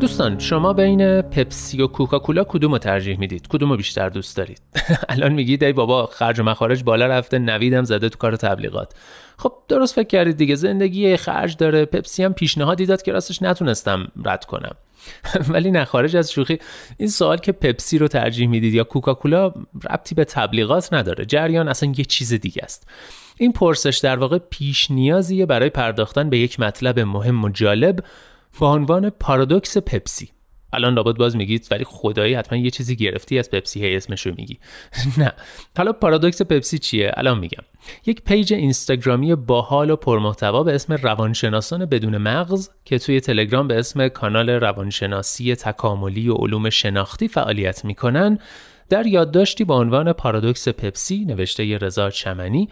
دوستان شما بین پپسی و کوکاکولا کدوم رو ترجیح می‌دید؟ کدوم رو بیشتر دوست دارید؟ الان میگید ای بابا خرج و مخارج بالا رفته نویدم زده تو کار تبلیغات. خب درست فکر کردید دیگه زندگی خرج داره پپسی هم پیشنهادی داد که راستش نتونستم رد کنم. ولی نه خارج از شوخی این سوال که پپسی رو ترجیح می‌دید یا کوکاکولا ربطی به تبلیغات نداره. جریان اصلا یه چیز دیگه است. این پرسش در واقع پیش نیازیه برای پرداختن به یک مطلب مهم و جالب. با عنوان پارادوکس پپسی. الان لابد باز میگید ولی خدایی حتما یه چیزی گرفتی از پپسی هی اسمشو میگی. نه. حالا پارادوکس پپسی چیه؟ الان میگم. یک page اینستاگرامی باحال و پرمحتوا به اسم روانشناسان بدون مغز که توی تلگرام به اسم کانال روانشناسی تکاملی و علوم شناختی فعالیت می‌کنن در یادداشتی با عنوان پارادوکس پپسی نوشته رضا چمنی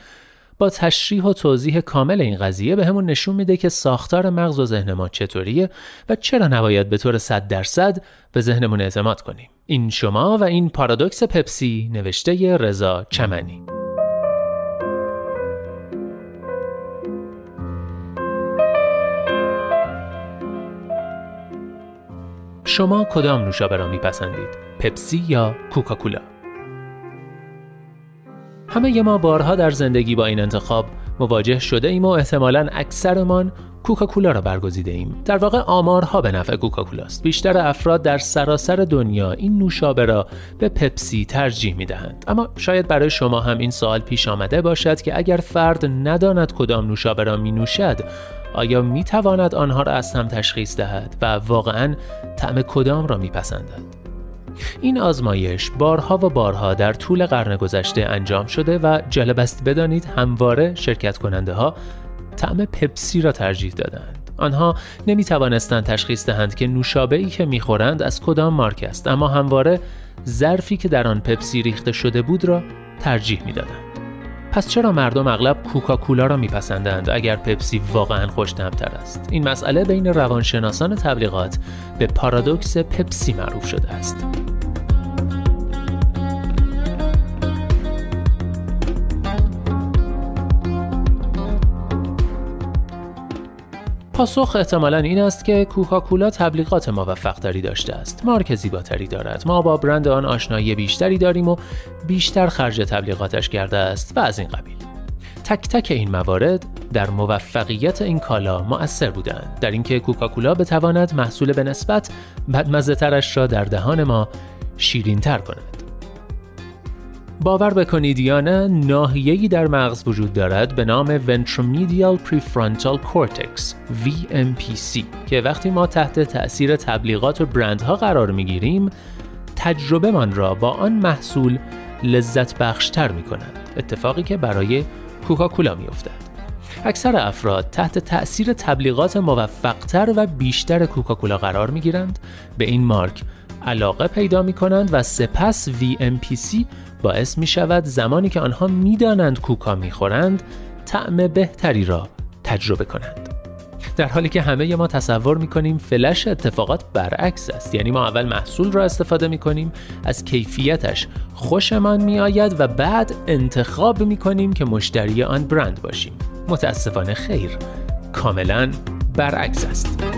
با تشریح و توضیح کامل این قضیه به همون نشون میده که ساختار مغز و ذهن ما چطوریه و چرا نباید به طور صد درصد به ذهنمون اعتماد کنیم. این شما و این پارادوکس پپسی نوشته رضا چمنی. شما کدام نوشابه را میپسندید؟ پپسی یا کوکاکولا؟ همه ما بارها در زندگی با این انتخاب مواجه شده ایم و احتمالا اکثرمان کوکاکولا را برگزیده ایم. در واقع آمارها به نفع کوکاکولاست. بیشتر افراد در سراسر دنیا این نوشابه را به پپسی ترجیح می دهند. اما شاید برای شما هم این سوال پیش آمده باشد که اگر فرد نداند کدام نوشابه را می نوشد آیا می تواند آنها را از هم تشخیص دهد و واقعا طعم کدام را می پسندد؟ این آزمایش بارها و بارها در طول قرن گذشته انجام شده و جالب است بدانید همواره شرکت کننده ها طعم پپسی را ترجیح دادند. آنها نمی توانستند تشخیص دهند که نوشابه ای که می‌خورند از کدام مارک است اما همواره ظرفی که در آن پپسی ریخته شده بود را ترجیح می‌دادند. پس چرا مردم اغلب کوکاکولا را میپسندند اگر پپسی واقعا خوشتمتر است این مسئله بین روانشناسان تبلیغات به پارادوکس پپسی معروف شده است پاسخ احتمالا این است که کوکاکولا تبلیغات موفقتری داشته است. مارک زیباتری دارد. ما با برند آن آشنایی بیشتری داریم و بیشتر خرج تبلیغاتش کرده است و از این قبیل. تک تک این موارد در موفقیت این کالا مؤثر بودند. در اینکه کوکاکولا بتواند محصول به نسبت بدمزه ترش را در دهان ما شیرین تر کند. باور بکنید یا نه ناحیه‌ای در مغز وجود دارد به نام Ventromedial Prefrontal Cortex VMPC که وقتی ما تحت تأثیر تبلیغات و برندها قرار می‌گیریم تجربه من را با آن محصول لذت بخشتر می کند اتفاقی که برای کوکاکولا می افتد. اکثر افراد تحت تأثیر تبلیغات موفقتر و بیشتر کوکاکولا قرار می گیرند به این مارک علاقه پیدا می کنند و سپس VMPC باعث می شود زمانی که آنها می‌دانند کوکا می خورند طعم بهتری را تجربه کنند. در حالی که همه ما تصور می کنیم فلش اتفاقات برعکس است یعنی ما اول محصول را استفاده می کنیم از کیفیتش خوشمان می آید و بعد انتخاب می کنیم که مشتری آن برند باشیم متاسفانه خیر کاملا برعکس است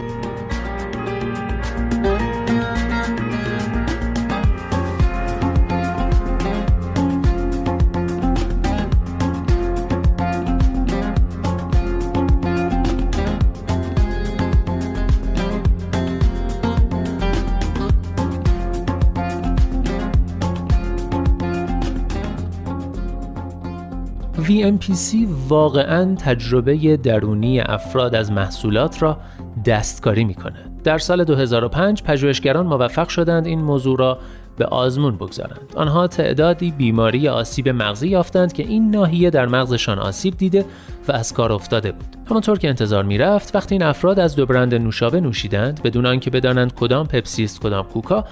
VMPC واقعا تجربه درونی افراد از محصولات را دستکاری می کند. در سال 2005 پژوهشگران موفق شدند این موضوع را به آزمون بگذارند. آنها تعدادی بیماری آسیب مغزی یافتند که این ناحیه در مغزشان آسیب دیده و از کار افتاده بود. همانطور که انتظار می رفت وقتی این افراد از دو برند نوشابه نوشیدند بدون آنکه بدانند کدام پپسی است کدام کوکا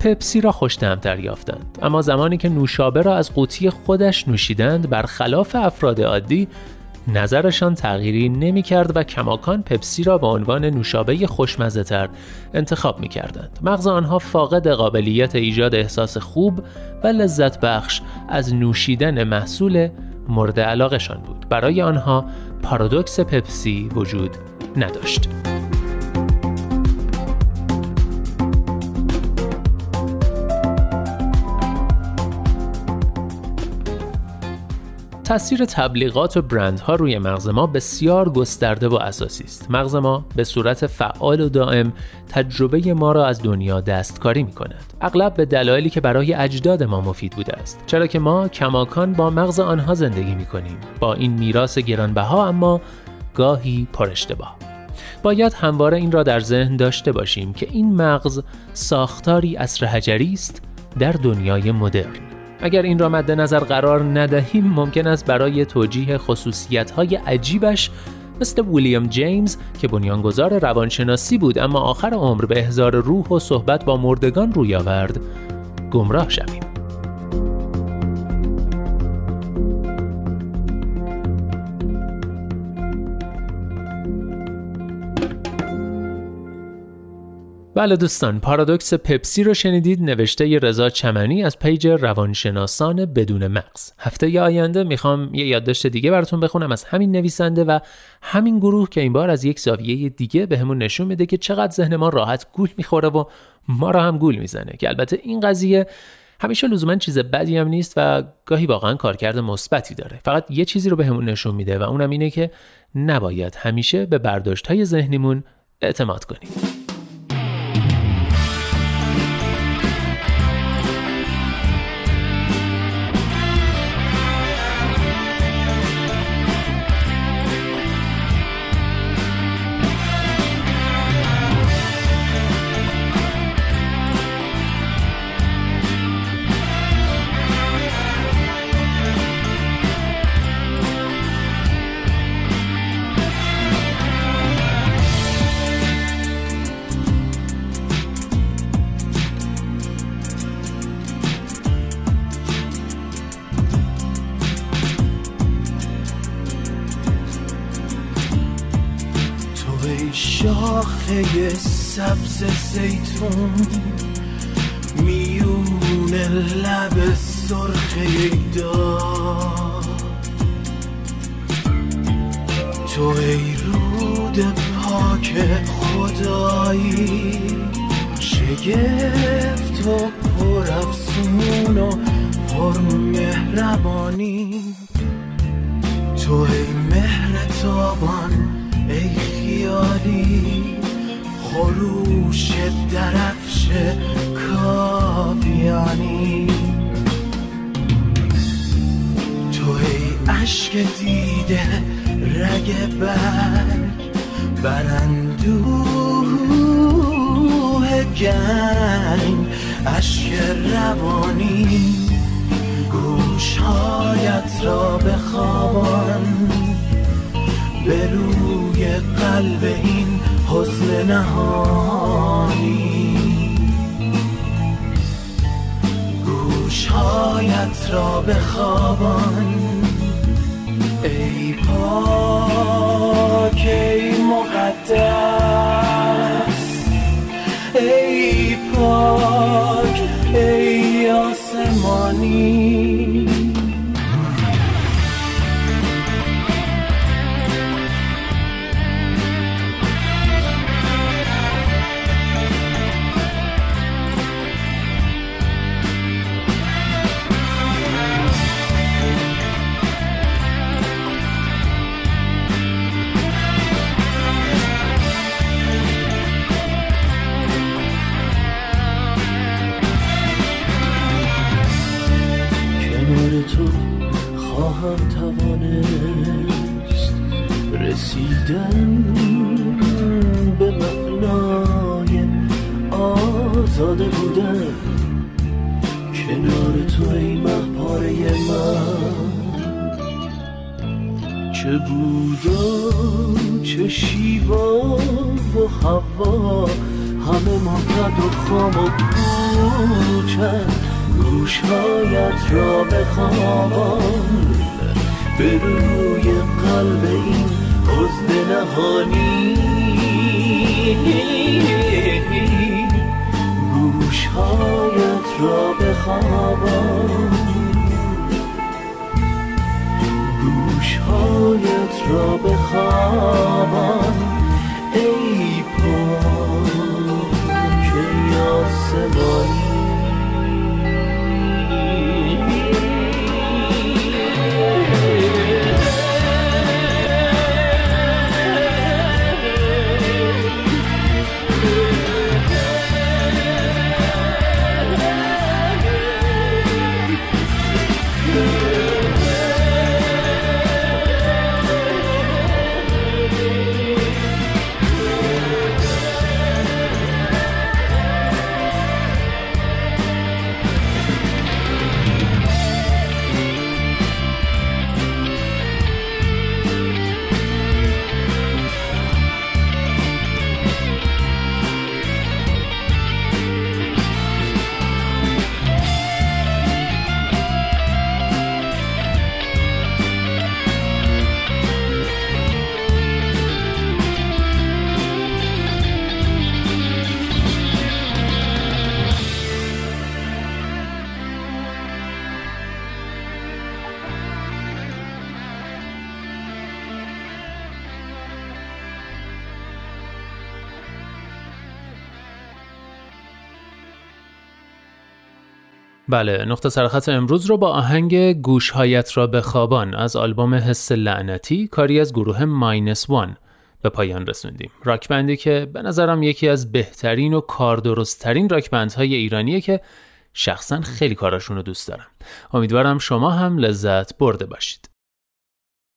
پپسی را خوشتمتر یافتند اما زمانی که نوشابه را از قوطی خودش نوشیدند برخلاف افراد عادی نظرشان تغییری نمی کرد و کماکان پپسی را به عنوان نوشابه خوشمزه تر انتخاب می کردند. مغز آنها فاقد قابلیت ایجاد احساس خوب و لذت بخش از نوشیدن محصول مورد علاقشان بود. برای آنها پارادوکس پپسی وجود نداشت. تاثیر تبلیغات و برندها روی مغز ما بسیار گسترده و اساسی است. مغز ما به صورت فعال و دائم تجربه ما را از دنیا دستکاری می کند. اغلب به دلایلی که برای اجداد ما مفید بوده است. چرا که ما کماکان با مغز آنها زندگی می کنیم. با این میراث گرانبها اما گاهی پر اشتباه. باید همواره این را در ذهن داشته باشیم که این مغز ساختاری اصر حجری است در دنیای مدرن. اگر این را مد نظر قرار ندهیم ممکن است برای توجیه خصوصیت های عجیبش مثل ویلیام جیمز که بنیانگذار روانشناسی بود اما آخر عمر به احضار روح و صحبت با مردگان روی آورد گمراه شویم. بله دوستان پارادوکس پپسی رو شنیدید نوشته ی رضا چمنی از پیج روانشناسان بدون مغز. هفته آینده می‌خوام یه یادداشت دیگه براتون بخونم از همین نویسنده و همین گروه که این بار از یک زاویه دیگه بهمون به نشون میده که چقدر ذهن ما راحت گول می‌خوره و ما را هم گول می‌زنه. که البته این قضیه همیشه لزوما چیز بدی هم نیست و گاهی واقعا کارکرد مثبتی داره. فقط یه چیزی رو بهمون نشون میده و اونم اینه که نباید همیشه به برداشت های ذهنیمون اعتماد کنیم. شاخه سبز زیتون میون لب سرخه دار تو ای رود پاک خدایی شگفت و پر افسون و پر مهربانی تو ای مهر تابان خروش درفش کاویانی. تو ای عشق دیده رگ برگ برندوه گنگ عشق روانی. گوشهایت را بخوابان به روی قلب این حزن نهانی. گوشهایت را بخوابان. ای پاک ای مقدس. آزاده بودن کنار تو ای مهپاره من چه بودا چه شیوا و هوا همه معتد و خام و کوچک گوشهایت را بخوابان به روی قلب این حزن نهانی. گوشهایت را بخوابان گوشهایت را بخوابان بله نقطه سرخط امروز رو با آهنگ گوشهایت را به خوابان از آلبوم حس لعنتی کاری از گروه ماینس وان به پایان رسوندیم. راک بندی که به نظرم یکی از بهترین و کاردرستترین راک بندهای ایرانیه که شخصا خیلی کاراشون رو دوست دارم. امیدوارم شما هم لذت برده باشید.